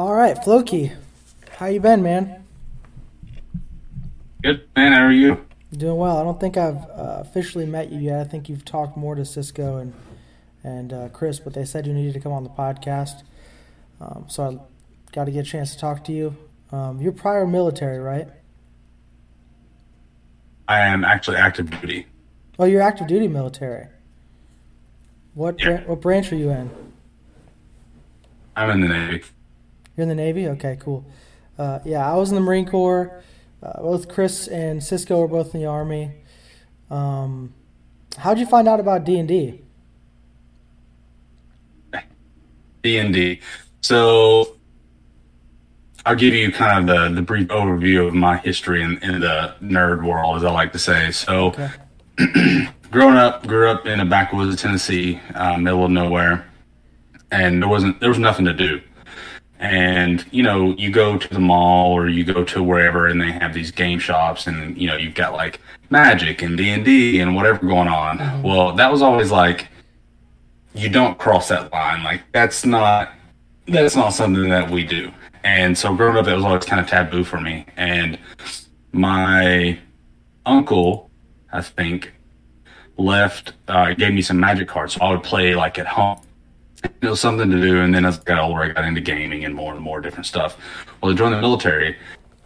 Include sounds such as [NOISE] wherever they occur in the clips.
All right, Floki, how you been, man? Good, man. How are you? Doing well. I don't think I've uh, officially met you yet. I think you've talked more to Cisco and and uh, Chris, but they said you needed to come on the podcast. Um, so I got to get a chance to talk to you. Um, you're prior military, right? I am actually active duty. Oh, you're active duty military. What Yeah. bran- what branch are you in? I'm in the Navy. You're in the Navy. Okay, cool. Uh, yeah, I was in the Marine Corps. Uh, both Chris and Cisco were both in the Army. Um, how'd you find out about D and D? D and D. So I'll give you kind of the, the brief overview of my history in, in the nerd world, as I like to say. So Okay. [CLEARS THROAT] growing up, grew up in a backwoods of Tennessee, uh, middle of nowhere, and there wasn't there was nothing to do. And you know, you go to the mall or you go to wherever, and they have these game shops, and you know, you've got like Magic and D and D and whatever going on. Well, that was always like, you don't cross that line. Like that's not that's not something that we do. And so growing up, that was always kind of taboo for me. And my uncle, I think, left uh, gave me some magic cards, so I would play like at home. It was something to do, and then as I got older, I got into gaming and more and more different stuff. Well, I joined the military,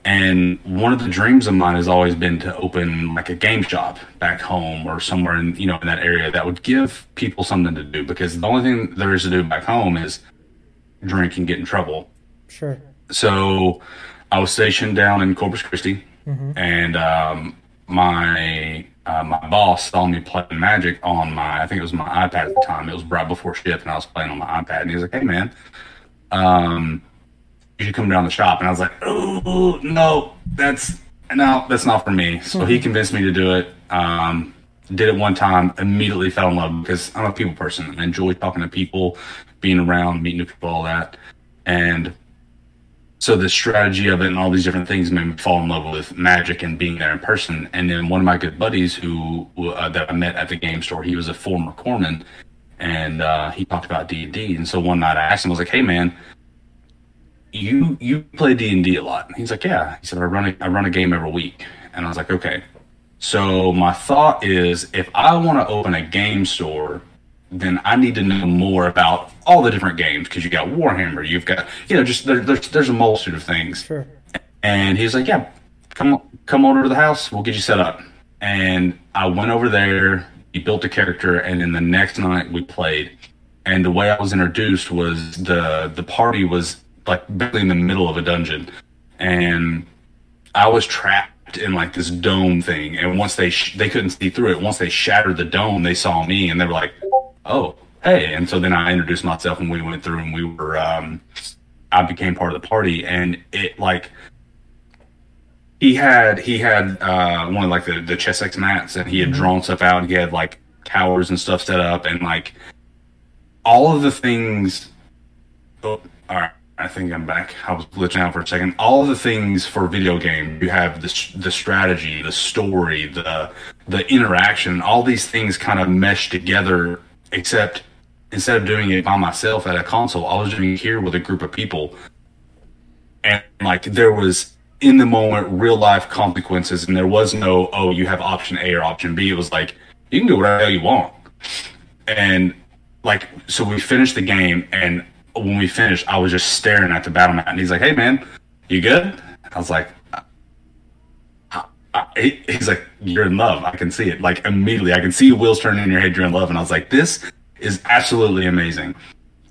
and one of the dreams of mine has always been to open like a game shop back home or somewhere in you know in that area that would give people something to do because the only thing there is to do back home is drink and get in trouble Sure. so I was stationed down in Corpus Christi, and um, my uh, my boss saw me playing Magic on my I think it was my iPad at the time. It was right before shift, and I was playing on my iPad. And he was like, "Hey, man, um, you should come down to the shop." And I was like, "Oh no, that's no, that's not for me." So he convinced me to do it. Um, did it one time, immediately fell in love because I'm a people person. I enjoy talking to people, being around, meeting new people, all that, and so the strategy of it and all these different things made me fall in love with magic and being there in person. And then one of my good buddies who uh, that I met at the game store, he was a former corpsman, and uh, he talked about D and D. And so one night I asked him, I was like, "Hey man, you you play D and D a lot?" And he's like, "Yeah." He said, "I run a, I run a game every week." And I was like, "Okay." So my thought is, if I want to open a game store then I need to know more about all the different games because you got Warhammer, you've got you know just there, there's there's a multitude of things. Sure. And he's like, "Yeah, come come over to the house. We'll get you set up." And I went over there. He built a character, and then the next night we played. And the way I was introduced was the the party was like basically in the middle of a dungeon, and I was trapped in like this dome thing. And once they sh- they couldn't see through it, once they shattered the dome, they saw me, and they were like, "Oh, hey!" And so then I introduced myself, and we went through, and we were um, I became part of the party, and it like he had he had uh, one of like the the Chessex mats, and he had drawn stuff out. He had like towers and stuff set up, and like all of the things. Oh, all right. I think I'm back. I was glitching out for a second. All of the things for video game, you have the the strategy, the story, the the interaction. All these things kind of mesh together. Except instead of doing it by myself at a console, I was doing it here with a group of people. And like there was in the moment real life consequences and there was no oh you have option a or option b. It was like you can do whatever you want. And like so we finished the game and when we finished i was just staring at the battle map and he's like hey man you good? I was like I- I- he- he's like you're in love i can see it like immediately i can see wheels turning in your head you're in love and i was like this is absolutely amazing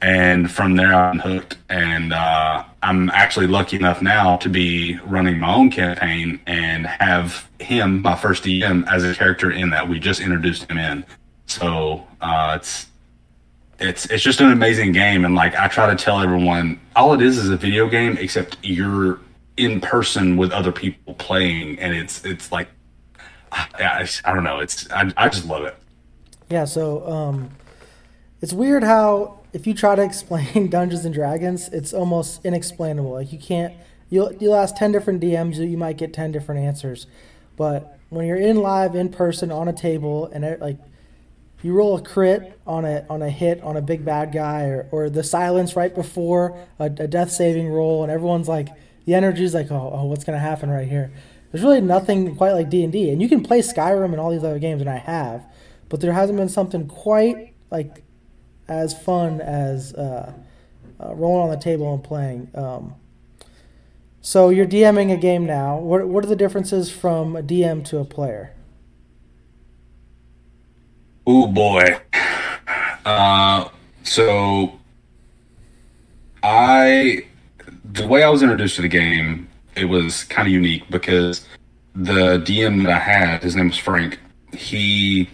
and from there I'm hooked. And uh, I'm actually lucky enough now to be running my own campaign and have him, my first DM, as a character in that. We just introduced him in, so uh, it's it's it's just an amazing game. And like I try to tell everyone, all it is is a video game, except you're in person with other people playing, and it's it's like it's, I don't know, it's I, I just love it. Yeah. So um, it's weird how if you try to explain [LAUGHS] Dungeons and Dragons, it's almost inexplainable. Like you can't. You'll you'll ask ten different DMs, you might get ten different answers. But when you're in live, in person, on a table, and it, like you roll a crit on a on a hit on a big bad guy, or, or the silence right before a, a death saving roll, and everyone's like the energy is like, oh, oh, what's gonna happen right here? There's really nothing quite like D and D, and you can play Skyrim and all these other games, and I have, but there hasn't been something quite like as fun as uh, uh, rolling on the table and playing. Um, so you're DMing a game now. What what are the differences from a DM to a player? Oh boy. Uh, so I the way I was introduced to the game, it was kind of unique because the DM that I had, his name was Frank. He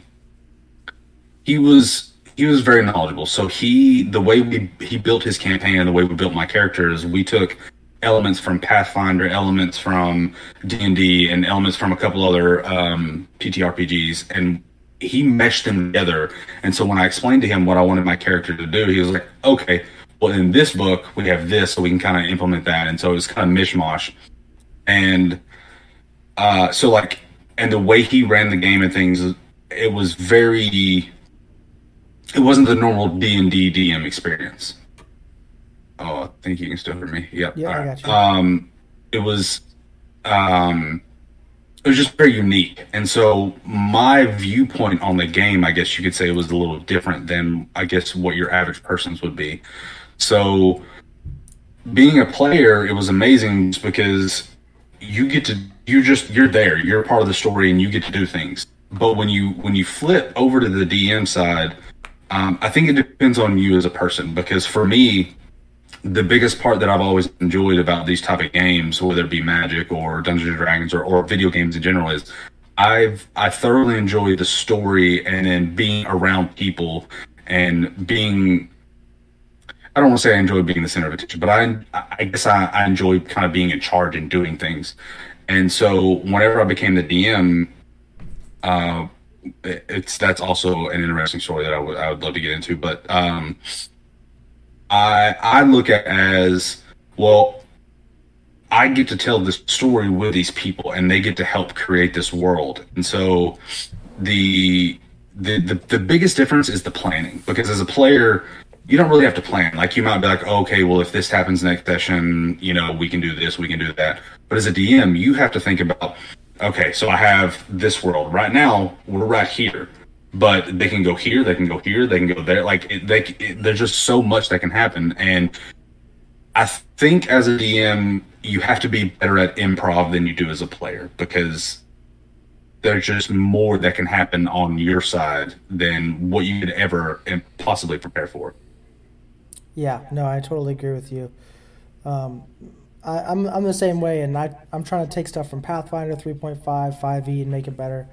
he was he was very knowledgeable. So he the way we he built his campaign and the way we built my characters, we took elements from Pathfinder, elements from D and D, and elements from a couple other um, TTRPGs, and he meshed them together. And so when I explained to him what I wanted my character to do, he was like, "Okay, well in this book we have this, so we can kind of implement that." And so it was kind of mishmash. And uh, so like, and the way he ran the game and things, it was very. It wasn't the normal D and D DM experience. Oh, I think you can still hear me. Yep. Yeah, I got you. Um, it was, um, it was just very unique, and so my viewpoint on the game, I guess you could say, it was a little different than I guess what your average person's would be. So, being a player, it was amazing because you get to you just you're there, you're part of the story, and you get to do things. But when you when you flip over to the DM side, um, I think it depends on you as a person because for me, the biggest part that I've always enjoyed about these type of games, whether it be Magic or Dungeons and Dragons or, or video games in general, is I've I thoroughly enjoy the story and then being around people and being. I don't want to say I enjoy being the center of attention, but I I guess I, I enjoy kind of being in charge and doing things. And so whenever I became the DM, uh, it's that's also an interesting story that I would I would love to get into. But um, I I look at as well. I get to tell this story with these people, and they get to help create this world. And so, the the the, the biggest difference is the planning because as a player, you don't really have to plan. Like you might be like, oh, okay, well, if this happens next session, you know, we can do this, we can do that. But as a DM, you have to think about, okay, so I have this world right now. We're right here but they can go here, they can go here, they can go there. Like it, they, it, there's just so much that can happen, and I think as a DM, you have to be better at improv than you do as a player because there's just more that can happen on your side than what you could ever possibly prepare for. Yeah, no, I totally agree with you. Um, I, I'm I'm the same way, and I I'm trying to take stuff from Pathfinder 3.5, 5e, and make it better.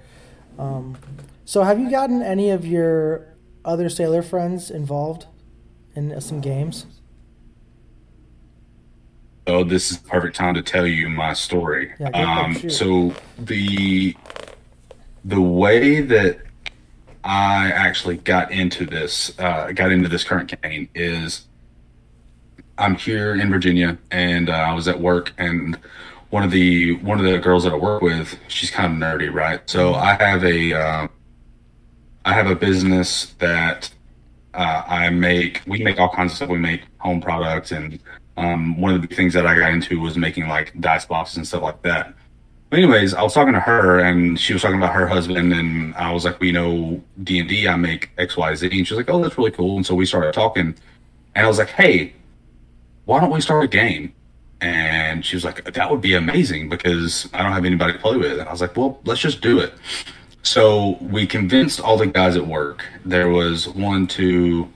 Um, so, have you gotten any of your other sailor friends involved in some games? Oh, this is the perfect time to tell you my story. Yeah, um, so the the way that I actually got into this, uh, got into this current campaign is I'm here in Virginia, and uh, I was at work, and one of the one of the girls that I work with, she's kind of nerdy, right? So Mm-hmm. I have a uh, I have a business that uh, I make. We make all kinds of stuff. We make home products, and um, one of the things that I got into was making like dice boxes and stuff like that. But anyways, I was talking to her, and she was talking about her husband, and I was like, "We know D and D. I make X, Y, Z," and she's like, "Oh, that's really cool." And so we started talking, and I was like, "Hey, why don't we start a game?" And she was like, "That would be amazing because I don't have anybody to play with." And I was like, "Well, let's just do it." So we convinced all the guys at work. There was one, two,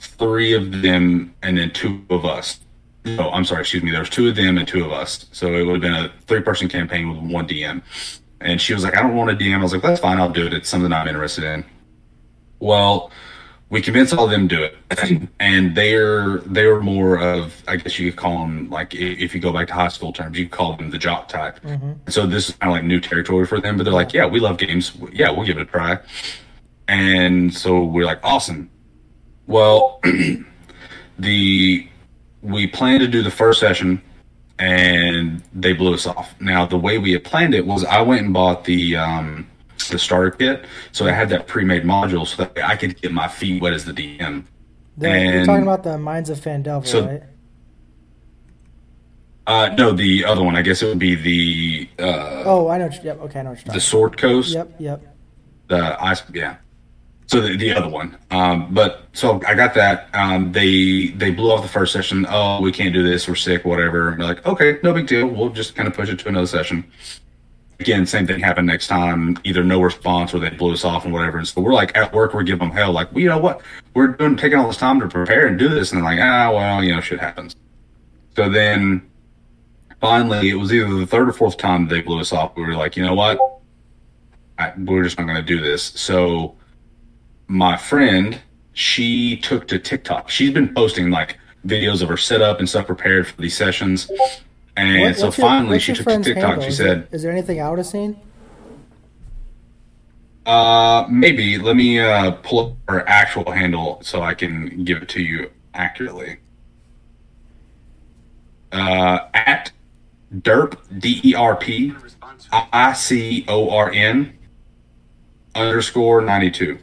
three of them, and then two of us. No, I'm sorry, excuse me. There was two of them and two of us. So it would have been a three-person campaign with one DM. And she was like, "I don't want a DM." I was like, "That's fine. I'll do it. It's something I'm interested in." Well, we convinced all of them to do it, [CLEARS THROAT] and they're they're more of I guess you could call them like if you go back to high school terms, you call them the jock type. So this is kind of like new territory for them, but they're like, yeah, we love games. Yeah, we'll give it a try. And so we're like, awesome. Well, [CLEARS THROAT] the we planned to do the first session, and they blew us off. Now the way we had planned it was I went and bought the um, the starter kit, so I had that pre-made module so that I could get my feet wet as the DM. The, you're talking about the Minds of Phandelver, So- right? Uh, no, the other one. I guess it would be the uh, Oh, I know. what Yep. Okay, I know the. Sword Coast. Yep. Yep. the ice yeah so the, the other one um but so i got that um they they blew off the first session oh we can't do this we're sick whatever and they're like okay no big deal we'll just kind of push it to another session again same thing happened next time either no response or they blew us off and whatever and so we're like at work we're giving them hell like well, you know what we're doing taking all this time to prepare and do this and like ah well you know shit happens so then finally it was either the third or fourth time they blew us off we were like you know what I, we're just not going to do this. So my friend, she took to TikTok. She's been posting like videos of her setup and stuff prepared for these sessions. And What- so what's your- finally she took to TikTok. handle? She Is said, "Is there anything I would have seen?" uh, maybe let me uh, pull up her actual handle so I can give it to you accurately. Uh, at derp d e r p i c o r n underscore ninety two.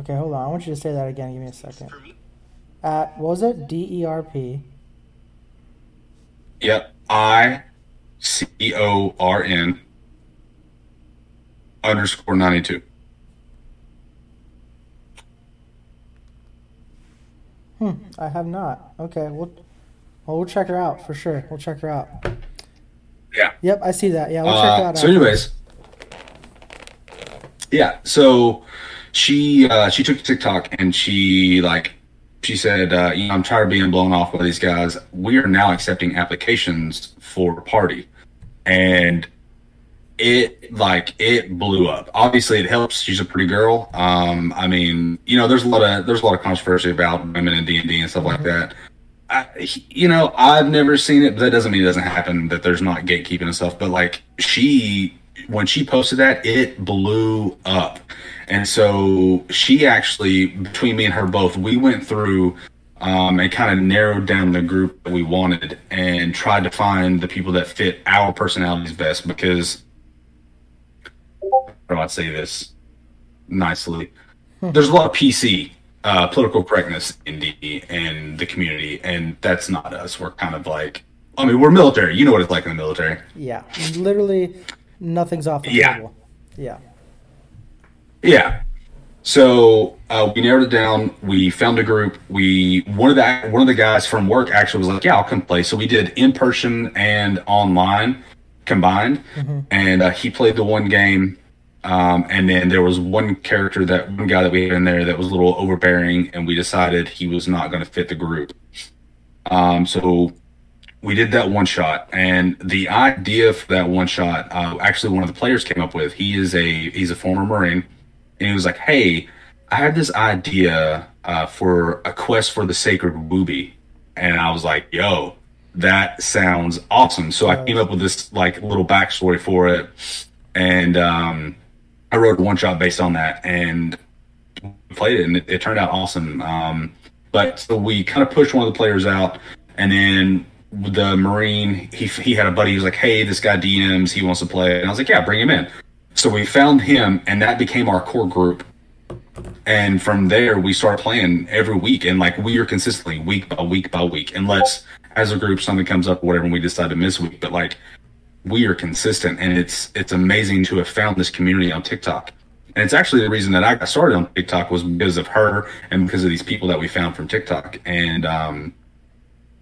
Okay, hold on. I want you to say that again. Give me a second. At what was it? D E R P. Yep. I C O R N underscore ninety two. Hmm. I have not. Okay. We'll. Well, we'll check her out for sure. We'll check her out. Yeah. Yep, I see that. Yeah, we'll check her Uh, out. so, after. anyways, yeah. So she uh, she took TikTok and she like she said, uh, you know, I'm tired of being blown off by these guys. We are now accepting applications for party, and it like it blew up. Obviously, it helps. She's a pretty girl. Um, I mean, you know, there's a lot of there's a lot of controversy about women in D and D and stuff like that. I, you know, I've never seen it, but that doesn't mean it doesn't happen. That there's not gatekeeping and stuff. But like she, when she posted that, it blew up, and so she actually, between me and her both, we went through um, and kind of narrowed down the group that we wanted and tried to find the people that fit our personalities best. Because how do I say this nicely? There's a lot of PC uh, political correctness in D and the community, and that's not us. We're kind of like, I mean, we're military. You know what it's like in the military. Yeah, literally, nothing's off the Yeah. table. Yeah. Yeah. So uh, we narrowed it down. We found a group. We one of the one of the guys from work actually was like, "Yeah, I'll come play." So we did in person and online combined, and uh, he played the one game. Um, and then there was one character that one guy that we had in there that was a little overbearing, and we decided he was not going to fit the group. Um, so we did that one shot, and the idea for that one shot, uh, actually, one of the players came up with. He is a he's a former Marine, and he was like, "Hey, I had this idea uh, for a quest for the sacred ruby," and I was like, "Yo, that sounds awesome!" So I came up with this like little backstory for it, and um, I wrote a one shot based on that, and played it, and it, it turned out awesome. Um, but so we kind of pushed one of the players out, and then the Marine, he he had a buddy. He was like, "Hey, this guy DMs. He wants to play." And I was like, "Yeah, bring him in." So we found him, and that became our core group. And from there, we started playing every week, and like we are consistently week by week by week, unless as a group something comes up or whatever, and we decide to miss a week. But like we are consistent, and it's it's amazing to have found this community on TikTok. And it's actually the reason that I got started on TikTok was because of her and because of these people that we found from TikTok. And um,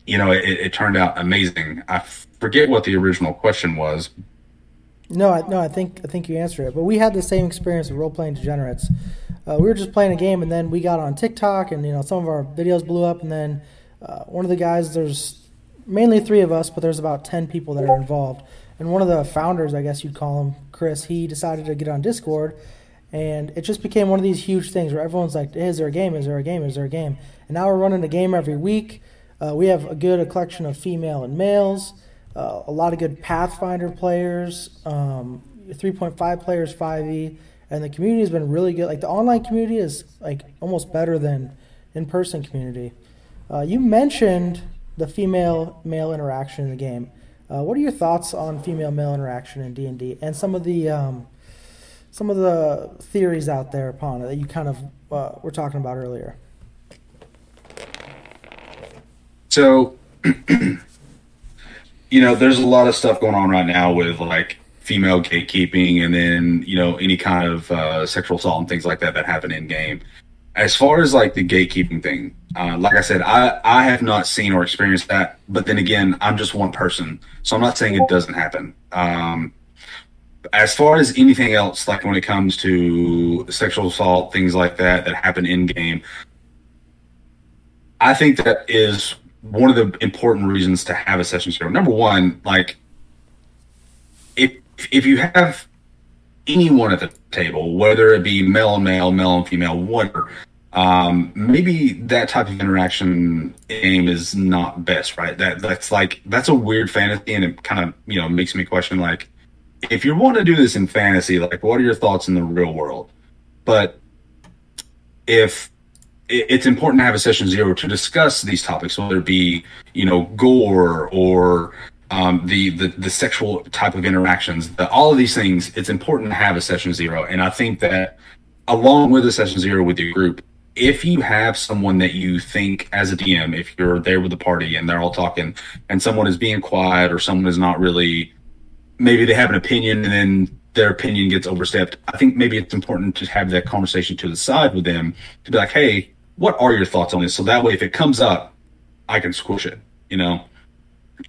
you know, it, it turned out amazing. I forget what the original question was. No, I, no, I think I think you answered it. But we had the same experience with role playing degenerates. Uh, we were just playing a game, and then we got on TikTok, and you know some of our videos blew up. And then uh, one of the guys, there's mainly three of us, but there's about ten people that are involved. And one of the founders, I guess you'd call him, Chris, he decided to get on Discord, and it just became one of these huge things where everyone's like, hey, "Is there a game? Is there a game? Is there a game?" And now we're running a game every week. Uh, we have a good collection of female and males uh, a lot of good Pathfinder players, um, 3.5 players, 5e, and the community has been really good. Like the online community is like almost better than in-person community. Uh, you mentioned the female male interaction in the game. Uh, what are your thoughts on female male interaction in D and D and some of the um, some of the theories out there upon it that you kind of uh, were talking about earlier. So, [CLEARS THROAT] you know, there's a lot of stuff going on right now with like female gatekeeping and then, you know, any kind of uh, sexual assault and things like that that happen in game. As far as like the gatekeeping thing, uh, like I said, I, I have not seen or experienced that. But then again, I'm just one person. So I'm not saying it doesn't happen. Um, as far as anything else, like when it comes to sexual assault, things like that that happen in game, I think that is one of the important reasons to have a session zero. Number one, like if if you have anyone at the table, whether it be male and male, male and female, whatever, um, maybe that type of interaction aim is not best, right? That that's like that's a weird fantasy, and it kind of you know makes me question like if you want to do this in fantasy, like what are your thoughts in the real world? But if it's important to have a session zero to discuss these topics, whether it be you know gore or um, the, the the sexual type of interactions, the, all of these things. It's important to have a session zero, and I think that along with a session zero with your group, if you have someone that you think as a DM, if you're there with the party and they're all talking, and someone is being quiet or someone is not really, maybe they have an opinion and then their opinion gets overstepped. I think maybe it's important to have that conversation to the side with them to be like, hey, what are your thoughts on this? So that way, if it comes up, I can squish it, you know?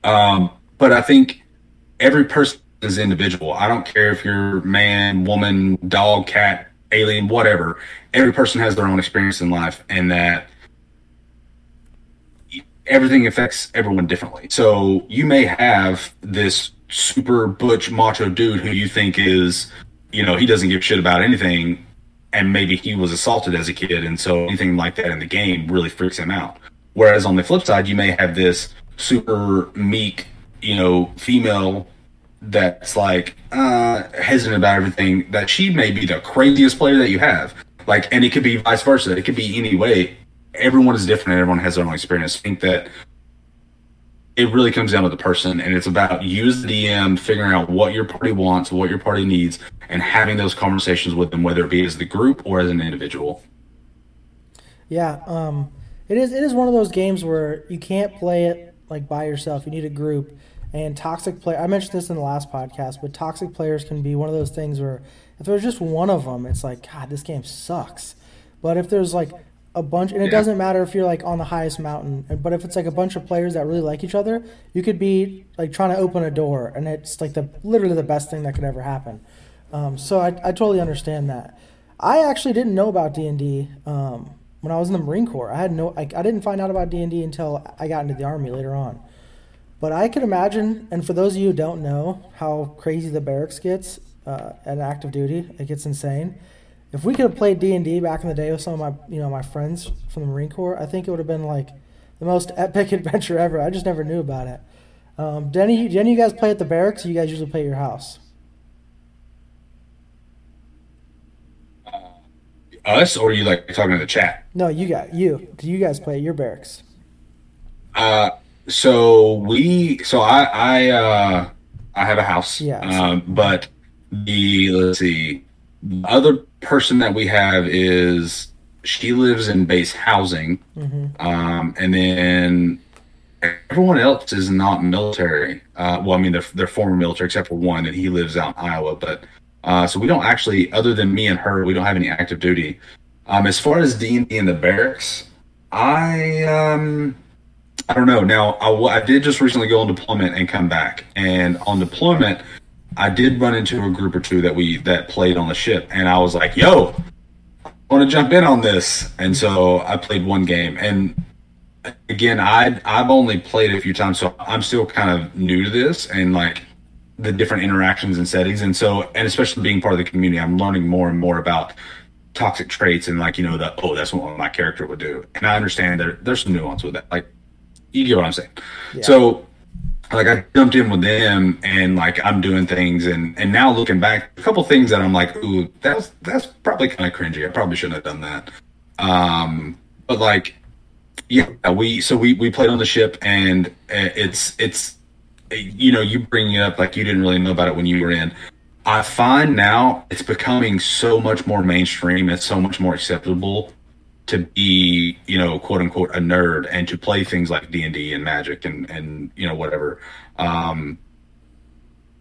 Um, but I think every person is individual. I don't care if you're man, woman, dog, cat, alien, whatever. Every person has their own experience in life, and that everything affects everyone differently. So you may have this super butch macho dude who you think is, you know, he doesn't give shit about anything, and maybe he was assaulted as a kid, and so anything like that in the game really freaks him out. Whereas on the flip side, you may have this super meek, you know, female that's like uh, hesitant about everything. That she may be the craziest player that you have. Like, and it could be vice versa. It could be any way. Everyone is different, and everyone has their own experience. I think that it really comes down to the person and it's about use the DM, figuring out what your party wants, what your party needs, and having those conversations with them, whether it be as the group or as an individual. Yeah, um, it is. It is one of those games where you can't play it like by yourself. You need a group. And toxic play. I mentioned this in the last podcast, but toxic players can be one of those things where if there's just one of them, it's like God, this game sucks. But if there's like a bunch, and it yeah. doesn't matter if you're like on the highest mountain, but if it's like a bunch of players that really like each other, you could be like trying to open a door, and it's like the literally the best thing that could ever happen. Um, so I, I totally understand that. I actually didn't know about D and D um, when I was in the Marine Corps. I had no, I, I didn't find out about D and D until I got into the Army later on. But I could imagine, and for those of you who don't know how crazy the barracks gets uh, at active duty, it gets insane if we could have played D and D back in the day with some of my you know my friends from the Marine Corps, I think it would have been like the most [LAUGHS] epic adventure ever. I just never knew about it. Um, do any, do any of you guys play at the barracks? Or you guys usually play at your house? Uh, us, or you like talking to the chat? No, you got you. Do you guys play at your barracks? Uh, so we, so I, I, uh, I have a house. Yeah. Um, but the let's see, the other person that we have is she lives in base housing, mm-hmm. um, and then everyone else is not military. Uh, well, I mean, they're, they're former military except for one, and he lives out in Iowa. But uh, so we don't actually, other than me and her, we don't have any active duty. Um, as far as D and D in the barracks, I um, I don't know. Now I, I did just recently go on deployment and come back, and on deployment I did run into a group or two that we that played on the ship, and I was like, "Yo, I want to jump in on this." And so I played one game, and again, I I've only played a few times, so I'm still kind of new to this and like the different interactions and settings, and so and especially being part of the community, I'm learning more and more about toxic traits and like you know the oh that's what my character would do, and I understand there there's some nuance with that, like you get what I'm saying. Yeah. So like I jumped in with them and like I'm doing things and and now looking back, a couple things that I'm like, ooh, that's that's probably kind of cringy. I probably shouldn't have done that. Um, but like, yeah, we so we we played on the ship and it's it's you know you bring it up like you didn't really know about it when you were in. I find now it's becoming so much more mainstream. It's so much more acceptable to be, you know, quote unquote, a nerd and to play things like D and D and Magic and and you know whatever. Um,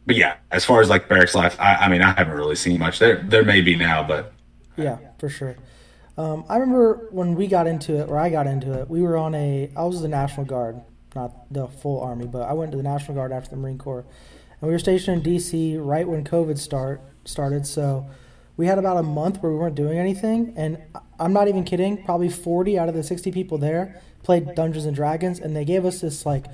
but yeah, as far as like barracks life, I, I mean, I haven't really seen much. There there may be now, but yeah, for sure. Um, I remember when we got into it, or I got into it. We were on a. I was the National Guard, not the full Army, but I went to the National Guard after the Marine Corps and we were stationed in D.C. right when COVID start started. So we had about a month where we weren't doing anything, and I'm not even kidding. Probably 40 out of the 60 people there played Dungeons and Dragons, and they gave us this like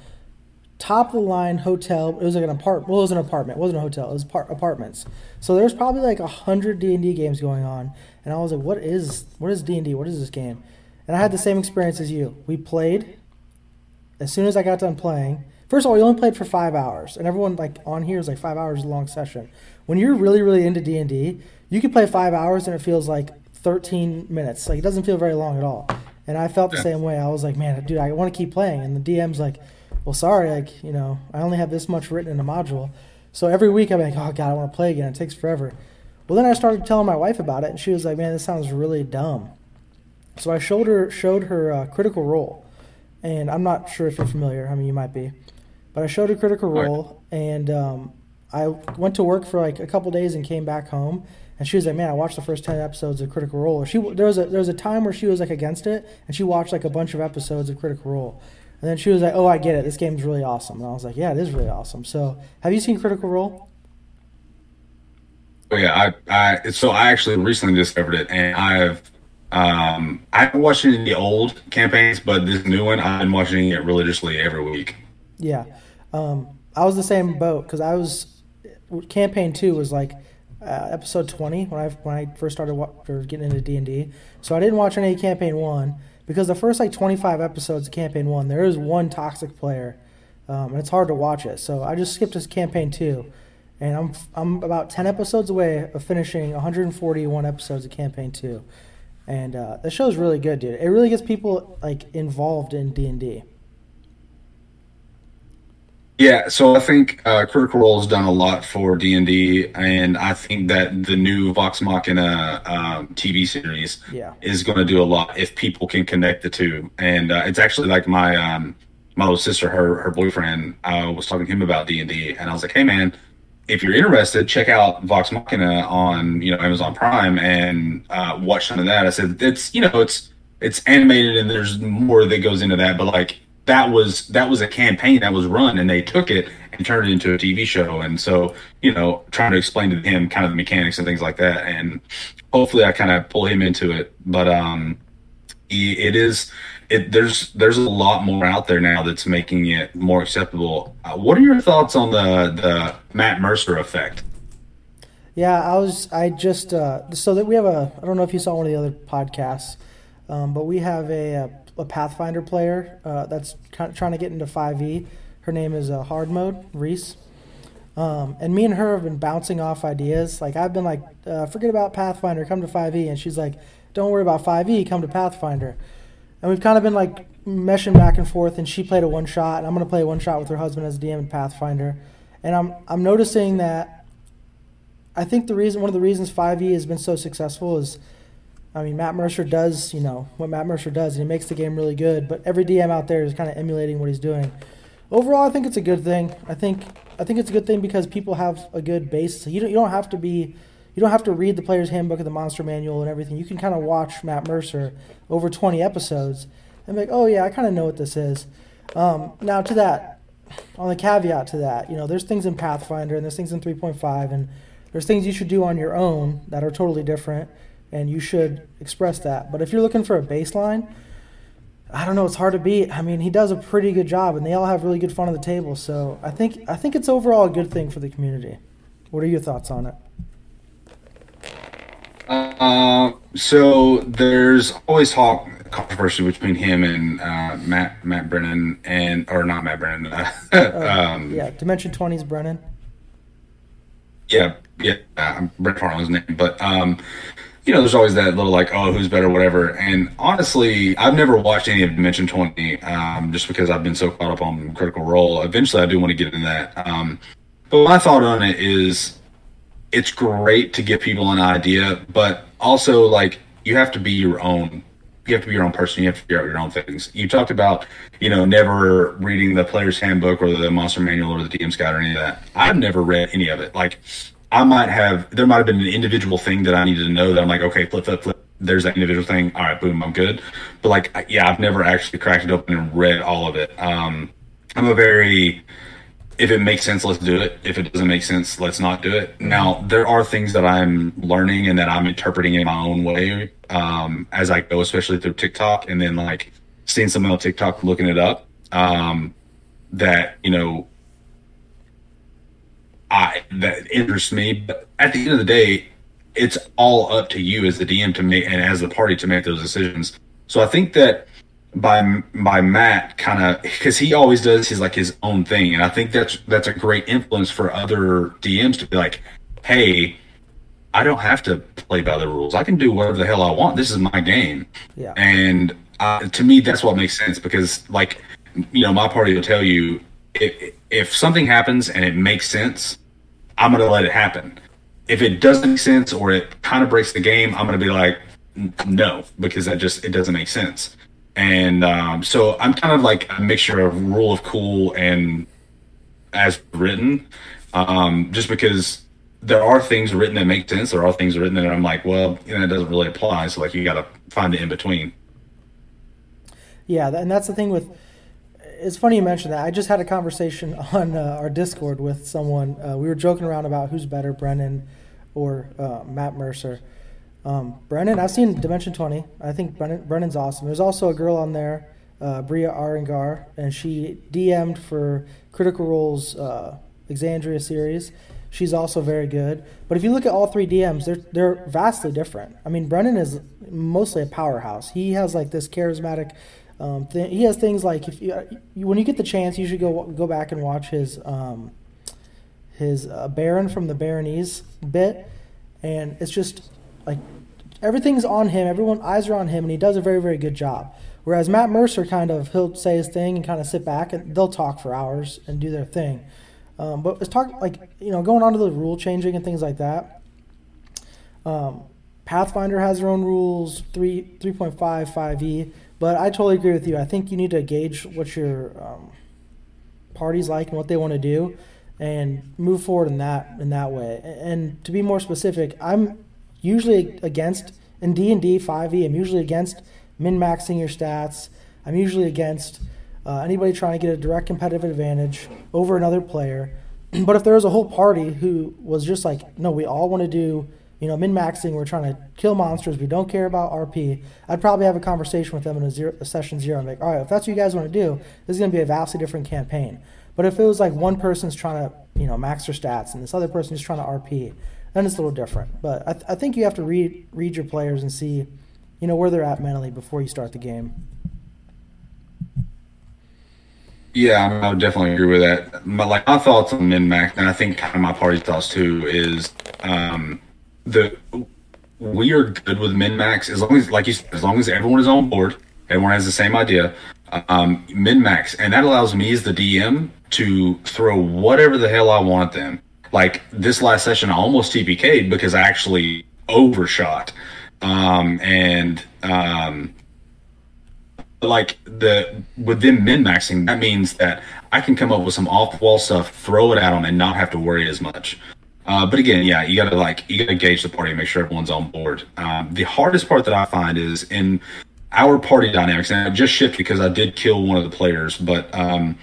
top of the line hotel. It was like an apartment. Well, it was an apartment. It wasn't a hotel. It was par- apartments. So there's probably like a hundred D and D games going on, and I was like, "What is what is D and D? What is this game?" And I had the same experience as you. We played. As soon as I got done playing, First of all, we only played for five hours, and everyone like on here is like five hours long session. When you're really really into D and D, you can play five hours and it feels like 13 minutes. Like it doesn't feel very long at all. And I felt the yeah. same way. I was like, man, dude, I want to keep playing. And the DM's like, well, sorry, like you know, I only have this much written in a module. So every week I'm like, oh god, I want to play again. It takes forever. Well, then I started telling my wife about it, and she was like, man, this sounds really dumb. So I showed her showed her uh, Critical Role, and I'm not sure if you're familiar. I mean, you might be. But I showed her critical role, right. and um, I went to work for like a couple days and came back home. And she was like, "Man, I watched the first ten episodes of Critical Role." She there was a there was a time where she was like against it, and she watched like a bunch of episodes of Critical Role. And then she was like, "Oh, I get it. This game's really awesome." And I was like, "Yeah, it is really awesome." So, have you seen Critical Role? Oh yeah, I, I so I actually recently discovered it, and I've um I haven't watched any of the old campaigns, but this new one I've been watching it religiously every week. Yeah, um, I was the same boat because I was campaign two was like uh, episode twenty when I when I first started wa- getting into D and D. So I didn't watch any campaign one because the first like twenty five episodes of campaign one there is one toxic player, um, and it's hard to watch it. So I just skipped to campaign two, and I'm I'm about ten episodes away of finishing 141 episodes of campaign two, and uh, the show's really good, dude. It really gets people like involved in D and D. Yeah, so I think uh, Critical Role has done a lot for D and D, and I think that the new Vox Machina um, TV series yeah. is going to do a lot if people can connect the two. And uh, it's actually like my um, my little sister, her her boyfriend, I was talking to him about D and D, and I was like, "Hey, man, if you're interested, check out Vox Machina on you know Amazon Prime and uh, watch some of that." I said, "It's you know it's it's animated and there's more that goes into that, but like." That was that was a campaign that was run and they took it and turned it into a TV show. And so you know trying to explain to him kind of the mechanics and things like that. And hopefully I kind of pull him into it. But um it is it there's there's a lot more out there now that's making it more acceptable. Uh, what are your thoughts on the the Matt Mercer effect? Yeah I was I just uh so that we have a I don't know if you saw one of the other podcasts um, but we have a, a a Pathfinder player uh, that's trying to get into 5e. Her name is uh, Hard Mode Reese. Um, and me and her have been bouncing off ideas. Like I've been like, uh, forget about Pathfinder, come to 5e, and she's like, don't worry about 5e, come to Pathfinder. And we've kind of been like meshing back and forth. And she played a one shot, and I'm gonna play a one shot with her husband as a DM in Pathfinder. And I'm I'm noticing that. I think the reason one of the reasons 5e has been so successful is I mean, Matt Mercer does, you know, what Matt Mercer does, and he makes the game really good. But every DM out there is kind of emulating what he's doing. Overall, I think it's a good thing. I think I think it's a good thing because people have a good base. So you don't you don't have to be, you don't have to read the player's handbook and the monster manual and everything. You can kind of watch Matt Mercer over 20 episodes and be like, oh yeah, I kind of know what this is. Um, now to that, on the caveat to that, you know, there's things in Pathfinder and there's things in 3.5 and there's things you should do on your own that are totally different and you should express that. But if you're looking for a baseline, I don't know. It's hard to beat. I mean, he does a pretty good job, and they all have really good fun at the table. So I think I think it's overall a good thing for the community. What are your thoughts on it? Uh, so there's always talk controversy between him and uh, Matt Matt Brennan and or not Matt Brennan. Uh, [LAUGHS] um, yeah, Dimension 20's Brennan. Yeah, yeah, uh, Brent Farley's name, but um, you know, there's always that little like, oh, who's better, whatever. And honestly, I've never watched any of Dimension 20 um, just because I've been so caught up on Critical Role. Eventually, I do want to get into that. Um, but my thought on it is it's great to give people an idea, but also like you have to be your own. You have to be your own person. You have to figure out your own things. You talked about, you know, never reading the player's handbook or the monster manual or the DM's guide or any of that. I've never read any of it. Like, I might have, there might have been an individual thing that I needed to know that I'm like, okay, flip, flip, flip. There's that individual thing. All right, boom, I'm good. But like, yeah, I've never actually cracked it open and read all of it. Um, I'm a very, if it makes sense, let's do it. If it doesn't make sense, let's not do it. Now, there are things that I'm learning and that I'm interpreting in my own way um, as I go, especially through TikTok, and then like seeing something on TikTok, looking it up. Um, that you know, I that interests me. But at the end of the day, it's all up to you as the DM to make and as the party to make those decisions. So I think that by by Matt kind of because he always does his like his own thing, and I think that's that's a great influence for other DMs to be like, hey, I don't have to play by the rules. I can do whatever the hell I want. This is my game. Yeah. And uh, to me, that's what makes sense because like you know my party will tell you if if something happens and it makes sense, I'm gonna let it happen. If it doesn't make sense or it kind of breaks the game, I'm gonna be like, no, because that just it doesn't make sense and um, so I'm kind of like a mixture of rule of cool and as written, um, just because there are things written that make sense. There are things written that I'm like, well, you know, it doesn't really apply. So like, you got to find the in between. Yeah, and that's the thing with. It's funny you mentioned that. I just had a conversation [LAUGHS] on uh, our Discord with someone. Uh, we were joking around about who's better, Brennan or uh, Matt Mercer um, Brennan, I've seen Dimension 20. I think Brennan, Brennan's awesome. There's also a girl on there, uh, Aabria Iyengar, and she DM'd for Critical Role's uh, Exandria series. She's also very good. But if you look at all three DMs, they're they're vastly different. I mean, Brennan is mostly a powerhouse. He has like this charismatic. Um, th- he has things like if you, you, when you get the chance, you should go go back and watch his um, his uh, Baron from the Baronese bit, and it's just like everything's on him. Everyone eyes are on him, and he does a very very good job. Whereas Matt Mercer kind of he'll say his thing and kind of sit back, and they'll talk for hours and do their thing. Um, but it's talk like you know going on to the rule changing and things like that. Um, Pathfinder has their own rules, three three point five five E. But I totally agree with you. I think you need to gauge what your um, party's like and what they want to do, and move forward in that in that way. And to be more specific, I'm usually against in D and D 5e. I'm usually against min maxing your stats. I'm usually against uh, anybody trying to get a direct competitive advantage over another player. [CLEARS THROAT] but if there was a whole party who was just like, no, we all want to do, you know, min maxing. We're trying to kill monsters. We don't care about RP. I'd probably have a conversation with them in a, zero, a session zero and be like, all right, if that's what you guys want to do, this is going to be a vastly different campaign. But if it was like one person's trying to, you know, max their stats and this other person is trying to RP, then it's a little different. But I, th- I think you have to read read your players and see, you know, where they're at mentally before you start the game. Yeah, I, would definitely agree with that. My, like my thoughts on min max, and I think kind of my party's thoughts too, is um, the we are good with min max as long as, like you as long as everyone is on board, everyone has the same idea. Um, min max, and that allows me as the DM to throw whatever the hell I want at them like this last session, I almost TPK'd because I actually overshot. Um, and um, like the with them min maxing, that means that I can come up with some off the wall stuff, throw it at them, and not have to worry as much. Uh, but again, yeah, you gotta like you gotta gauge the party and make sure everyone's on board. Um, the hardest part that I find is in our party dynamics, and I just shifted because I did kill one of the players, but um,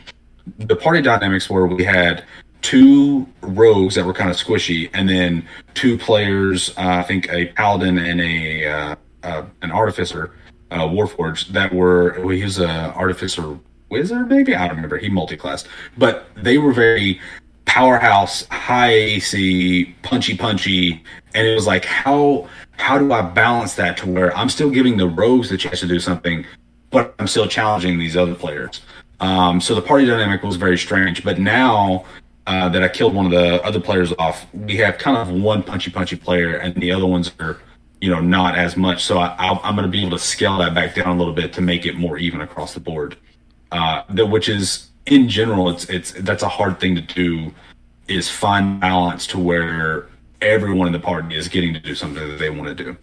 the party dynamics where we had two rogues that were kind of squishy, and then two players, uh, I think a paladin and a uh, uh, an artificer, uh, warforged that were well, he was a artificer wizard maybe? I don't remember. He multi-classed, but they were very powerhouse, high AC, punchy punchy, and it was like how how do I balance that to where I'm still giving the rogues the chance to do something, but I'm still challenging these other players. Um, so the party dynamic was very strange, but now uh, that I killed one of the other players off, we have kind of one punchy punchy player, and the other ones are, you know, not as much. So I, am going to be able to scale that back down a little bit to make it more even across the board. Uh, the, which is in general, it's it's that's a hard thing to do, is find balance to where everyone in the party is getting to do something that they want to do.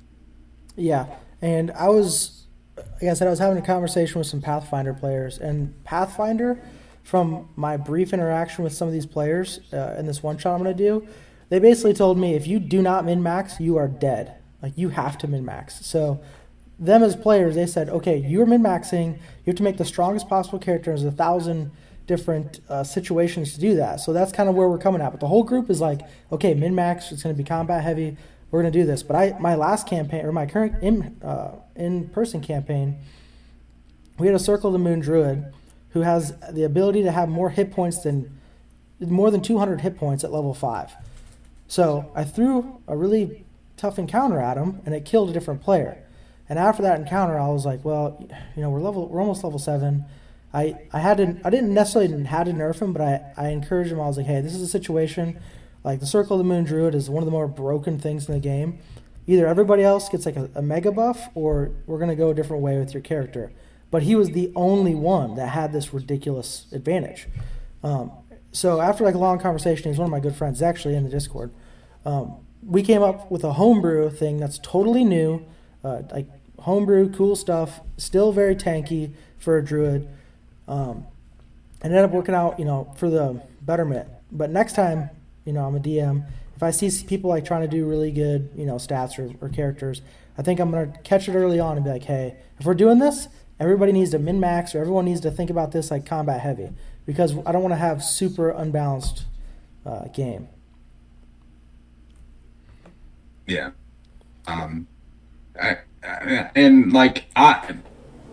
Yeah, and I was, like I said, I was having a conversation with some Pathfinder players, and Pathfinder, from my brief interaction with some of these players uh, in this one shot I'm going to do, they basically told me if you do not min max, you are dead. Like you have to min max. So them as players, they said, okay, you're min maxing. You have to make the strongest possible character. There's a thousand different uh, situations to do that. So that's kind of where we're coming at. But the whole group is like, okay, min max. It's going to be combat heavy. We're going to do this. But I, my last campaign or my current in uh, in person campaign, we had a Circle of the Moon Druid who has the ability to have more hit points than more than 200 hit points at level five. So I threw a really tough encounter at him, and it killed a different player. And after that encounter, I was like, well, you know, we're level, we're almost level seven. I, I had to, I didn't necessarily had to nerf him, but I, I encouraged him. I was like, hey, this is a situation. Like the Circle of the Moon Druid is one of the more broken things in the game. Either everybody else gets like a, a mega buff, or we're gonna go a different way with your character. But he was the only one that had this ridiculous advantage. Um, so after like a long conversation, he's one of my good friends, actually in the Discord. Um, we came up with a homebrew thing that's totally new, uh, like homebrew, cool stuff, still very tanky for a druid. Um, and ended up working out, you know, for the betterment. But next time, you know, I'm a DM. If I see people like trying to do really good, you know, stats or, or characters, I think I'm gonna catch it early on and be like, hey, if we're doing this, everybody needs to min max or everyone needs to think about this like combat heavy because I don't want to have super unbalanced uh, game. Yeah. Um, I, I, and like I,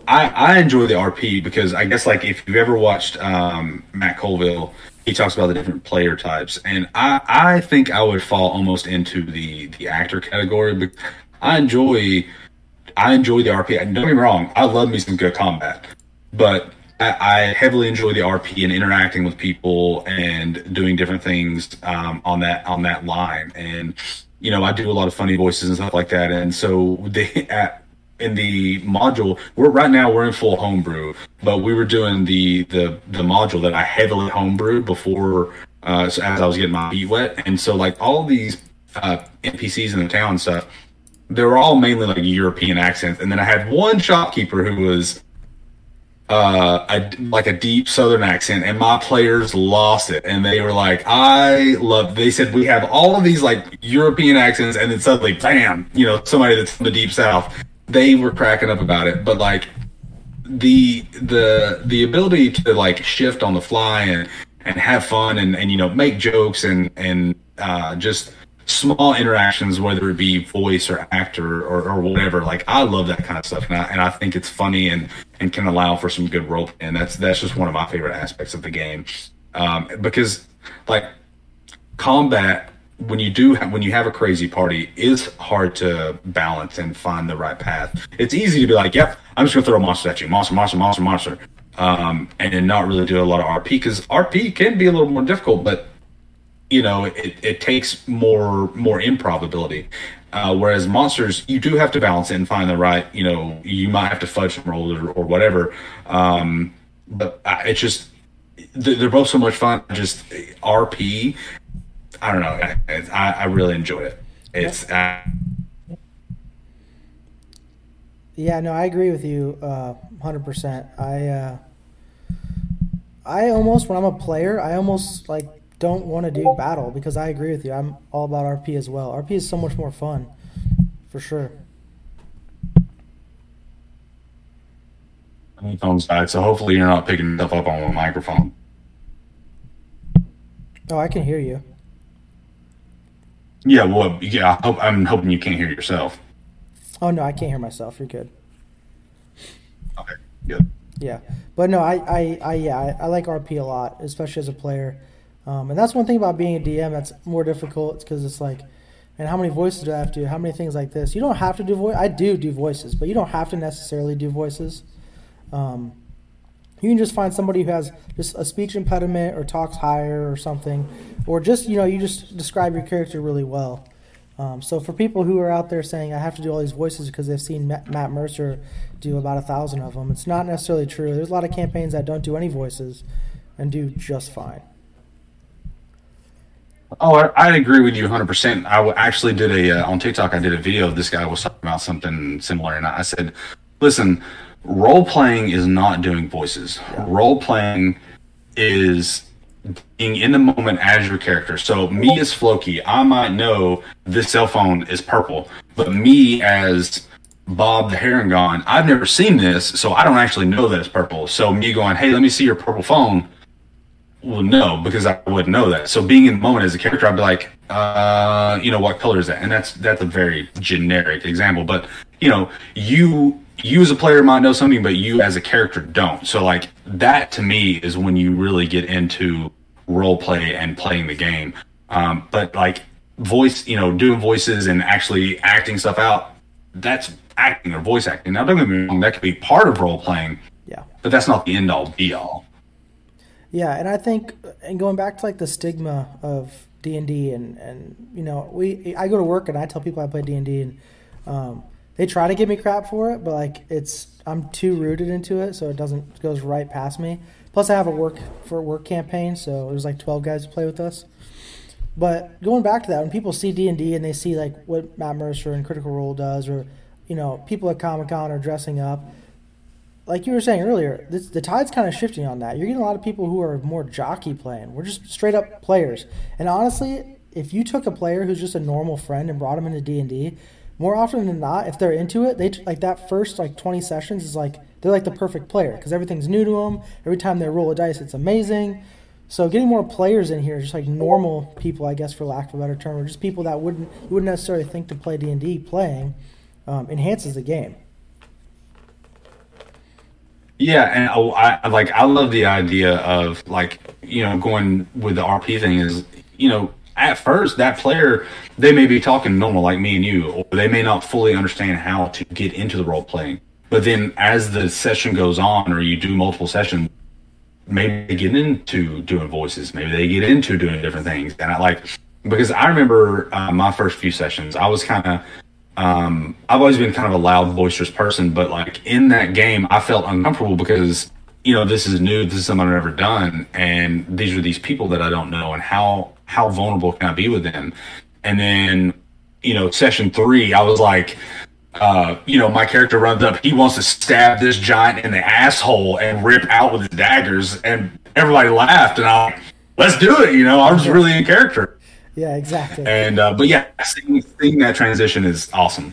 I, I enjoy the RP because I guess like if you've ever watched um, Matt Colville, he talks about the different player types, and I, I think I would fall almost into the the actor category. But I enjoy, I enjoy the RP. Don't get me wrong, I love me some good combat, but I, heavily enjoy the RP and interacting with people and doing different things um, on that on that line. And you know, I do a lot of funny voices and stuff like that. And so [LAUGHS] the at in the module we're right now we're in full homebrew but we were doing the the the module that i heavily homebrewed before uh as i was getting my feet wet. And so like all these uh npcs in the town stuff they were all mainly like european accents. And then i had one shopkeeper who was uh, a, like a deep southern accent and my players lost it. And they were like i love they said we have all of these like european accents and then suddenly bam you know somebody that's from the deep south they were cracking up about it but like the the the ability to like shift on the fly and and have fun and and you know make jokes and and uh just small interactions, whether it be voice or actor or, or whatever. Like I love that kind of stuff, and I, and I think it's funny and and can allow for some good role. And that's that's just one of my favorite aspects of the game, um, because like combat when you do when you have a crazy party is hard to balance and find the right path. It's easy to be like, "Yep, I'm just gonna throw a monster at you, monster, monster, monster, monster," um, and not really do a lot of RP because RP can be a little more difficult, but you know it, it takes more more improbability. Uh, whereas monsters you do have to balance it and find the right you know you might have to fudge some rolls or, or whatever. Um, but it's just they're both so much fun. Just rp i don't know i, I really enjoy it it's uh, yeah no i agree with you uh, 100% i uh, i almost when i'm a player i almost like don't want to do battle because I agree with you. I'm all about RP as well. RP is so much more fun, for sure. Phone's died, so hopefully you're not picking stuff up on a microphone. Oh, I can hear you. Yeah, well, yeah. I hope, I'm hoping you can't hear yourself. Oh no, I can't hear myself. You're good. Okay, good. Yeah, but no, I, I, I yeah, I, I like RP a lot, especially as a player. Um, and that's one thing about being a DM that's more difficult because it's like, and how many voices do I have to do? How many things like this? You don't have to do voice. I do do voices, but you don't have to necessarily do voices. Um, you can just find somebody who has just a speech impediment or talks higher or something, or just you know you just describe your character really well. Um, so for people who are out there saying I have to do all these voices because they've seen Matt Mercer do about a thousand of them, it's not necessarily true. There's a lot of campaigns that don't do any voices and do just fine. Oh, I, I agree with you 100%. I actually did a, uh, on TikTok, I did a video. This guy was talking about something similar. And I said, listen, role playing is not doing voices. Yeah. Role playing is being in the moment as your character. So me as Floki, I might know this cell phone is purple, but me as Bob the Harengon, I've never seen this, so I don't actually know that it's purple. So me going, hey, let me see your purple phone. Well, no, because I wouldn't know that. So being in the moment as a character, I'd be like, uh, you know, what color is that? And that's that's a very generic example, but you know, you you as a player might know something, but you as a character don't. So like that to me is when you really get into role play and playing the game. Um, but like voice, you know, doing voices and actually acting stuff out, that's acting or voice acting. Now don't get me wrong, that could be part of role playing. Yeah. But that's not the end all be all. Yeah, and I think and going back to like the stigma of D and D and and you know we I go to work and I tell people I play D and D and um, they try to give me crap for it, but like it's I'm too rooted into it, so it doesn't it goes right past me. Plus, I have a work for work campaign, so there's like 12 guys to play with us. But going back to that, when people see D and D and they see like what Matt Mercer and Critical Role does, or you know people at Comic Con are dressing up, like you were saying earlier, this, the tide's kind of shifting on that. You're getting a lot of people who are more jockey playing. We're just straight up players. And honestly, if you took a player who's just a normal friend and brought him into D and D, more often than not, if they're into it, they like that first like 20 sessions is like they're like the perfect player because everything's new to them. Every time they roll a dice, it's amazing. So getting more players in here, just like normal people, I guess, for lack of a better term, or just people that wouldn't wouldn't necessarily think to play D and D playing, um, enhances the game. Yeah, and I like I love the idea of like you know going with the RP thing is you know at first that player they may be talking normal like me and you or they may not fully understand how to get into the role playing. But then as the session goes on or you do multiple sessions maybe they get into doing voices maybe they get into doing different things. And i like because i remember uh, my first few sessions i was kind of um, i've always been kind of a loud boisterous person but like in that game i felt uncomfortable because you know this is new this is something i've never done and these are these people that i don't know and how how vulnerable can I be with them? And then, you know, session three, I was like, uh, you know, my character runs up, he wants to stab this giant in the asshole and rip out with his daggers, and everybody laughed, and I, let's do it. You know, I was really in character. Yeah, exactly. And uh, but yeah, seeing, seeing that transition is awesome.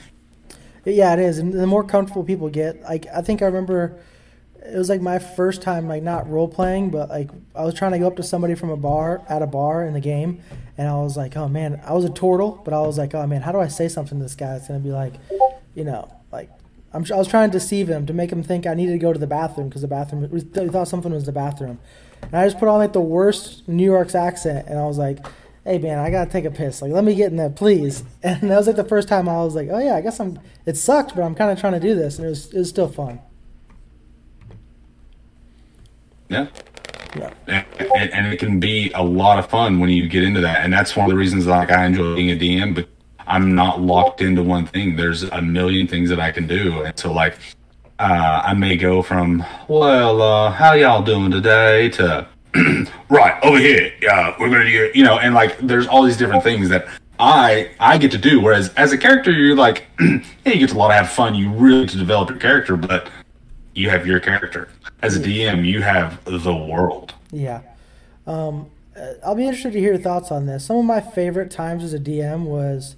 Yeah, it is, and the more comfortable people get, like I think I remember it was like my first time like not role playing but like i was trying to go up to somebody from a bar at a bar in the game and i was like oh man i was a turtle but i was like oh man how do i say something to this guy going to be like you know like I'm, i was trying to deceive him to make him think i needed to go to the bathroom because the bathroom we thought something was the bathroom. And i just put on like the worst new york's accent and i was like hey man i gotta take a piss. Like let me get in there please. [LAUGHS] And that was like the first time i was like oh yeah i guess i'm it sucked but i'm kind of trying to do this and it was, it was still fun yeah. Yeah. And, and, it can be a lot of fun when you get into that. And that's one of the reasons like I enjoy being a DM, but I'm not locked into one thing. There's a million things that I can do. And so like uh, I may go from, well, uh, how y'all doing today to [CLEARS THROAT] right over here. Yeah, we're gonna do you know, and like there's all these different things that I I get to do. Whereas as a character, you're like, [CLEARS THROAT] yeah, you get to a lot of have fun. You really to develop your character, but you have your character. As a DM, you have the world. Yeah. Um, uh, I'll be interested to hear your thoughts on this. Some of my favorite times as a DM was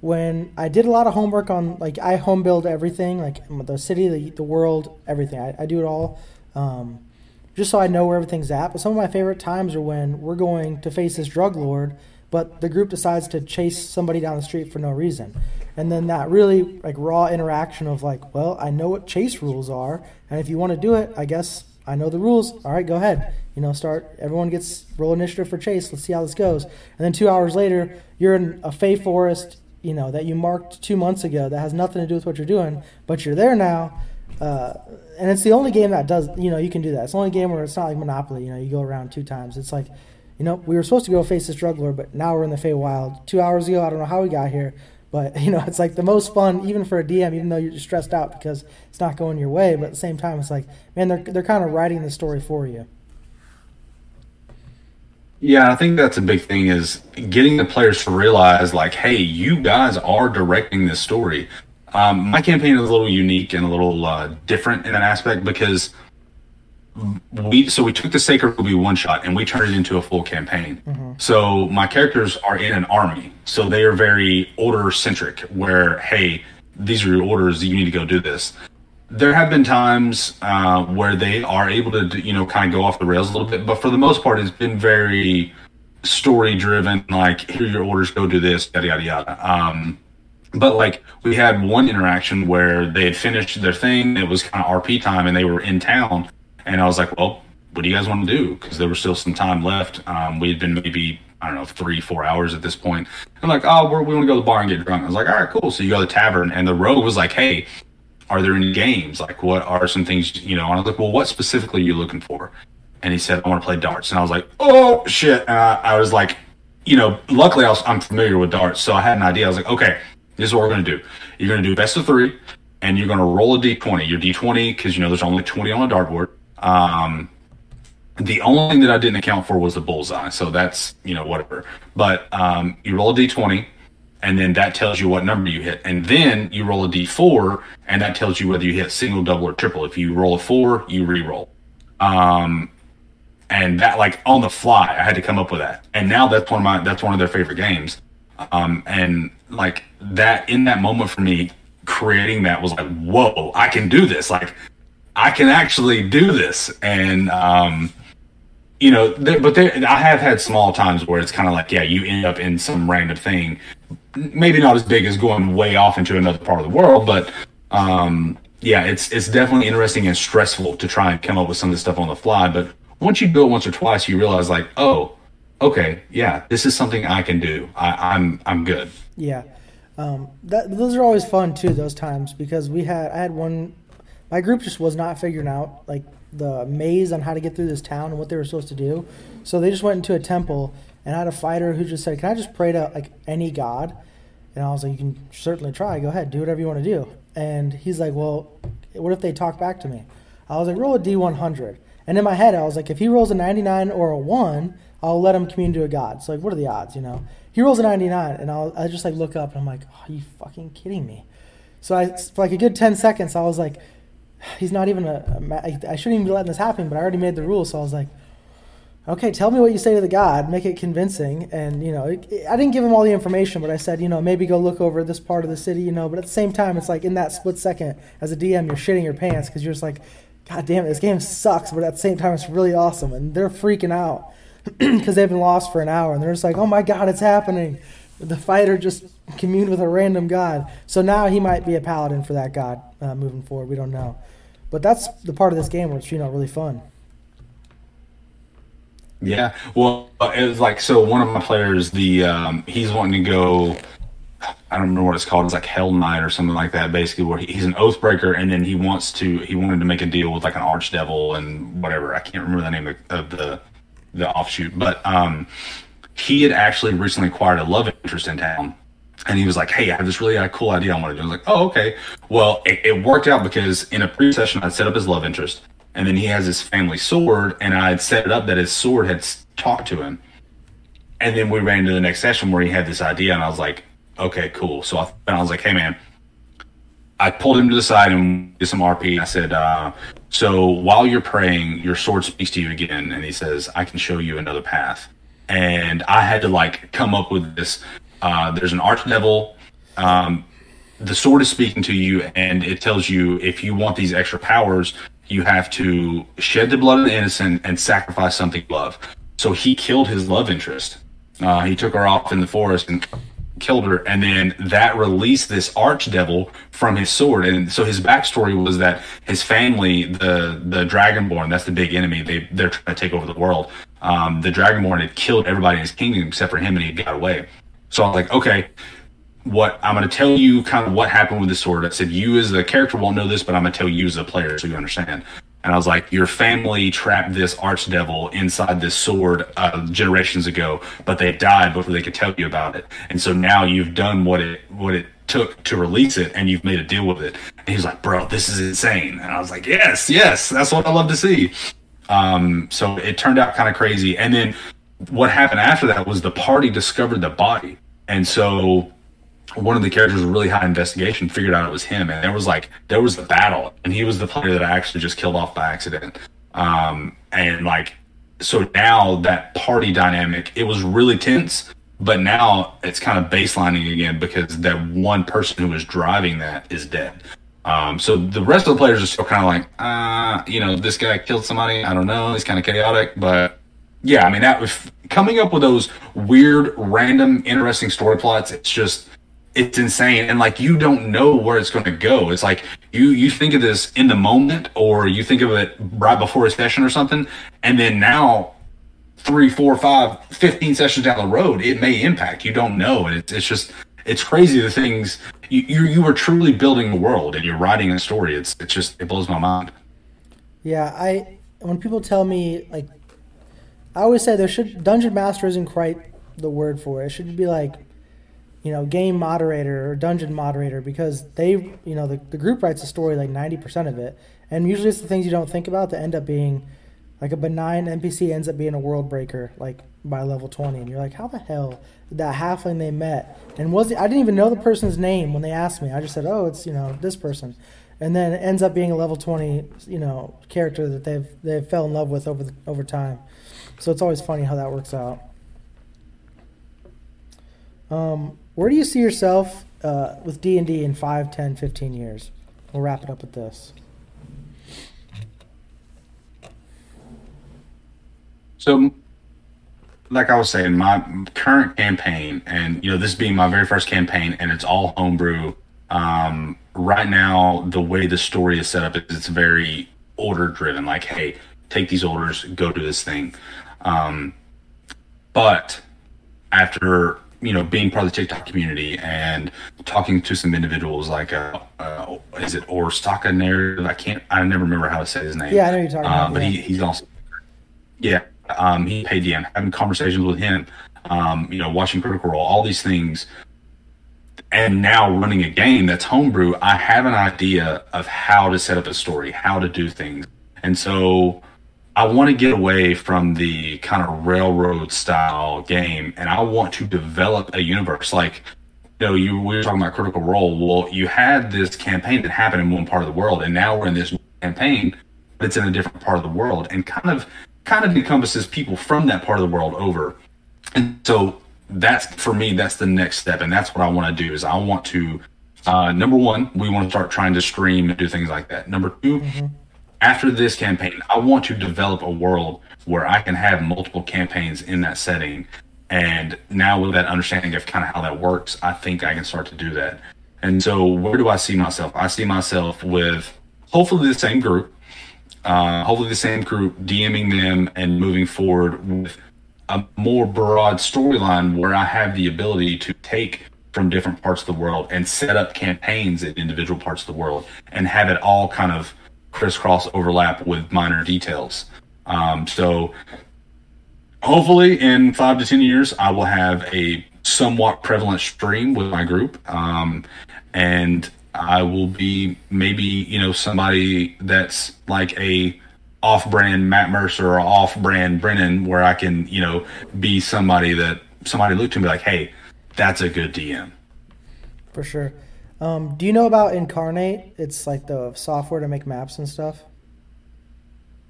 when I did a lot of homework on, like, I home build everything, like the city, the, the world, everything. I, I do it all um, just so I know where everything's at. But some of my favorite times are when we're going to face this drug lord, but the group decides to chase somebody down the street for no reason and then that really like raw interaction of like well i know what chase rules are and if you want to do it i guess i know the rules. All right go ahead. You know start everyone gets roll initiative for chase let's see how this goes. And then two hours later you're in a fey forest you know that you marked two months ago that has nothing to do with what you're doing but you're there now uh, and it's the only game that does you know you can do that. It's the only game where it's not like monopoly you know you go around two times. It's like you know we were supposed to go face this drug lord but now we're in the fey wild. Two hours ago i don't know how we got here but you know, [LAUGHS] it's like the most fun, even for a DM, even though you're stressed out because it's not going your way. But at the same time, it's like, man, they're they're kind of writing the story for you. Yeah, I think that's a big thing is getting the players to realize, like, hey, you guys are directing this story. Um, my campaign is a little unique and a little uh, different in an aspect because we so we took the Sacred Ruby one shot and we turned it into a full campaign. Mm-hmm. So my characters are in an army, so they are very order centric. Where hey, these are your orders, you need to go do this. There have been times uh, where they are able to you know kind of go off the rails a little bit, but for the most part, it's been very story driven. Like here are your orders, go do this, yada yada yada. Um, but like we had one interaction where they had finished their thing, it was kind of RP time, and they were in town and I was like, well, what do you guys want to do? Because there was still some time left. Um, we had been maybe, I don't know, three, four hours at this point. I'm like, oh, we want to go to the bar and get drunk. I was like, all right, cool. So you go to the tavern, and the rogue was like, hey, are there any games? Like, what are some things, you know? And I was like, well, what specifically are you looking for? And he said, I want to play darts. And I was like, oh, shit. And I, I was like, you know, luckily I was, I'm familiar with darts. So I had an idea. I was like, okay, this is what we're going to do. You're going to do best of three, and you're going to roll a d20. Your d20, because, you know, there's only 20 on a dartboard um, the only thing that I didn't account for was the bullseye. So that's, you know, whatever. But um, you roll a d20, and then that tells you what number you hit. And then you roll a d4, and that tells you whether you hit single, double, or triple. If you roll a four, you re-roll. Um, and that, like, on the fly, I had to come up with that. And now that's one of my, that's one of their favorite games. Um, and like that, in that moment for me, creating that was like, whoa, I can do this. Like, I can actually do this. And, um, you know, there, but there, I have had small times where it's kind of like, yeah, you end up in some random thing, maybe not as big as going way off into another part of the world, but, um, yeah, it's it's definitely interesting and stressful to try and come up with some of this stuff on the fly. But once you do it once or twice, you realize like, oh, okay, yeah, this is something I can do. I, I'm I'm good. Yeah, um, that, those are always fun too. Those times because we had I had one my group just was not figuring out like the maze on how to get through this town and what they were supposed to do. So they just went into a temple and had a fighter who just said, "Can I just pray to like any god?" And I was like, "You can certainly try. Go ahead, do whatever you want to do." And he's like, "Well, what if they talk back to me?" I was like, "Roll a d100." And in my head, I was like, "If he rolls a 99 or a one, I'll let him commune to a god." So like, what are the odds, you know? He rolls a 99, and I'll I just like look up and I'm like, oh, "Are you fucking kidding me?" So I for like a good 10 seconds, I was like he's not even a. I shouldn't even be letting this happen, but I already made the rule, so I was like, okay, tell me what you say to the god, make it convincing. And you know, it, it, I didn't give him all the information, but I said, you know, maybe go look over this part of the city, you know. But at the same time, it's like in that split second, as a DM, you're shitting your pants because you're just like, God damn it, this game sucks, but at the same time, it's really awesome, and they're freaking out [CLEARS THROAT] because they've been lost for an hour, and they're just like, oh my god, it's happening. The fighter just communed with a random god, so now he might be a paladin for that god uh, moving forward. We don't know. But that's the part of this game where it's you know really fun. Yeah, well, it was like so. One of my players, the um, he's wanting to go. I don't remember what it's called. It's like Hell Knight or something like that. Basically, where he's an Oathbreaker, and then he wants to. He wanted to make a deal with like an Archdevil and whatever. I can't remember the name of, of the the offshoot, but um, he had actually recently acquired a love interest in town, and he was like, "Hey, I have this really uh, cool idea I want to do." I was like, "Oh, okay." Well, it, it worked out because in a pre-session, I set up his love interest, and then he has his family sword, and I had set it up that his sword had talked to him, and then we ran into the next session where he had this idea, and I was like, "Okay, cool." So I, I was like, "Hey, man." I pulled him to the side and did some RP. I said, uh, "So while you're praying, your sword speaks to you again," and he says, "I can show you another path." And I had to like come up with this uh, there's an archdevil. Um, the sword is speaking to you, and it tells you if you want these extra powers, you have to shed the blood of the innocent and sacrifice something you love. So he killed his love interest. Uh, he took her off in the forest and killed her, and then that released this archdevil from his sword. And so his backstory was that his family, the the Dragonborn, that's the big enemy. They they're trying to take over the world. Um, the Dragonborn had killed everybody in his kingdom except for him, and he got away. So I'm like, okay, what I'm going to tell you kind of what happened with the sword. I said, you as the character won't know this, but I'm going to tell you as a player so you understand. And I was like, your family trapped this archdevil inside this sword uh, generations ago, but they died before they could tell you about it. And so now you've done what it what it took to release it, and you've made a deal with it. And he was like, bro, this is insane. And I was like, yes, yes, that's what I love to see. Um, so it turned out kind of crazy. And then what happened after that was the party discovered the body, and so one of the characters with really high investigation figured out it was him, and there was like there was a battle, and he was the player that I actually just killed off by accident. Um, and like so now that party dynamic, it was really tense, but now it's kind of baselining again because that one person who was driving that is dead. Um, so the rest of the players are still kind of like, uh, you know, this guy killed somebody. I don't know. He's kind of chaotic, but yeah, I mean, that was coming up with those weird, random, interesting story plots. It's just, it's insane. And like, you don't know where it's going to go. It's like you, you think of this in the moment or you think of it right before a session or something. And then now three, four, five, 15 sessions down the road, it may impact. You don't know. And it's, it's just, it's crazy the things you, you you are truly building a world and you're writing a story. It's it's just it blows my mind. Yeah, I when people tell me like, I always say there should dungeon master isn't quite the word for it. It should be like, you know, game moderator or dungeon moderator because they you know the the group writes a story like ninety percent of it, and usually it's the things you don't think about that end up being like a benign NPC ends up being a world breaker like by level twenty, and you're like, how the hell did that halfling they met, and was I didn't even know the person's name when they asked me. I just said, "Oh, it's you know this person," and then it ends up being a level twenty, you know, character that they've they've fell in love with over the, over time. So it's always funny how that works out. Um, where do you see yourself uh, with D and D in 5, 10, 15 years? We'll wrap it up with this. So like I was saying, my current campaign, and you know, this being my very first campaign, and it's all homebrew. Um, right now, the way the story is set up, is it's very order driven. Like, hey, take these orders, go do this thing. Um, but after you know being part of the TikTok community and talking to some individuals like uh, uh is it Orstaka narrative? I can't. I never remember how to say his name. Yeah, I know you're talking about. Um, but yeah. he, he's also yeah um, he paid DM, having conversations with him, um, you know, watching Critical Role, all these things. And now running a game that's homebrew, I have an idea of how to set up a story, how to do things. And so I want to get away from the kind of railroad style game and I want to develop a universe. Like, you know, you we were talking about Critical Role. Well, you had this campaign that happened in one part of the world, and now we're in this campaign, but it's in a different part of the world. And kind of kind of encompasses people from that part of the world over. And so that's for me, that's the next step. And that's what I want to do is I want to, uh, number one, we want to start trying to stream and do things like that. Number 2 mm-hmm. After this campaign, I want to develop a world where I can have multiple campaigns in that setting. And now with that understanding of kind of how that works, I think I can start to do that. And so where do I see myself? I see myself with hopefully the same group uh, hopefully the same group DMing them and moving forward with a more broad storyline where I have the ability to take from different parts of the world and set up campaigns in individual parts of the world and have it all kind of crisscross overlap with minor details. Um, so hopefully in five to 10 years, I will have a somewhat prevalent stream with my group. Um, and I will be maybe you know somebody that's like a off-brand Matt Mercer or off-brand Brennan, where I can you know be somebody that somebody look to and be like, hey, that's a good DM. For sure. Um, do you know about Inkarnate? It's like the software to make maps and stuff.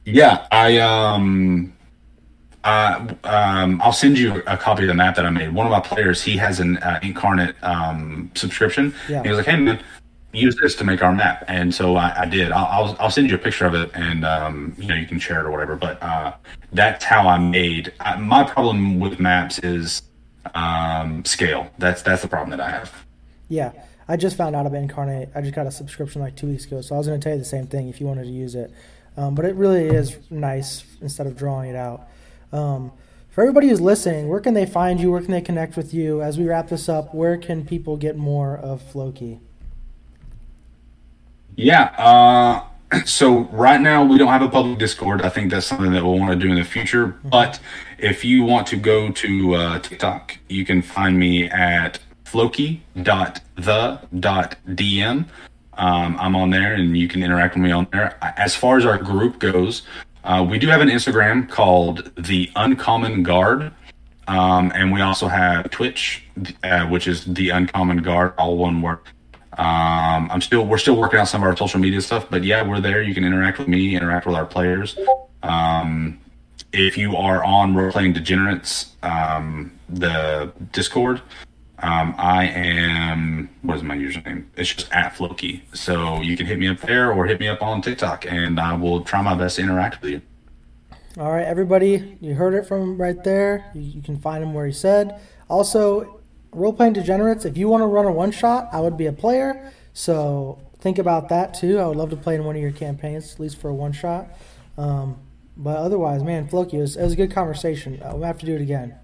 Yeah, I um, uh, um, I'll send you a copy of the map that I made. One of my players, he has an uh, Inkarnate um, subscription. Yeah. He was like, "Hey man, use this to make our map. And so I, I did. I'll, I'll, I'll, send you a picture of it, and um, you know you can share it or whatever. But uh, that's how I made. I, my problem with maps is um, scale. That's that's the problem that I have. Yeah, I just found out about Inkarnate. I just got a subscription like two weeks ago, so I was going to tell you the same thing if you wanted to use it. Um, but it really is nice instead of drawing it out. Um, for everybody who's listening, where can they find you? Where can they connect with you? As we wrap this up, where can people get more of Floki? Yeah. Uh, [CLEARS THROAT] so right now we don't have a public Discord. I think that's something that we'll want to do in the future. But if you want to go to uh, TikTok, you can find me at floki.the.dm. Um, I'm on there and you can interact with me on there. As far as our group goes, Uh, we do have an Instagram called the Uncommon Guard, um, and we also have Twitch, uh, which is the Uncommon Guard, all one word. Um, I'm still we're still working out some of our social media stuff, but yeah, we're there. You can interact with me, interact with our players. Um, if you are on Role Playing Degenerates, um, the Discord, um, I am what is my username? It's just at Floki. So you can hit me up there or hit me up on TikTok, and I will try my best to interact with you. All right, everybody, you heard it from right there. You, you can find him where he said. Also, role playing degenerates. If you want to run a one shot, I would be a player. So think about that too. I would love to play in one of your campaigns, at least for a one shot. Um, but otherwise, man, Floki, it was, it was a good conversation. Uh, we'll have to do it again.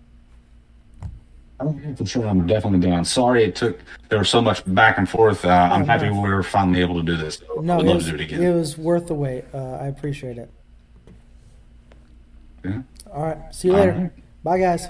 I'm for sure. I'm definitely down. Sorry it took. There was so much back and forth. Uh, I'm Oh, happy no. we were finally able to do this. No, I'd it love was, to do it again. it was worth the wait. Uh, I appreciate it. Yeah. All right, see you later. right. Bye, guys.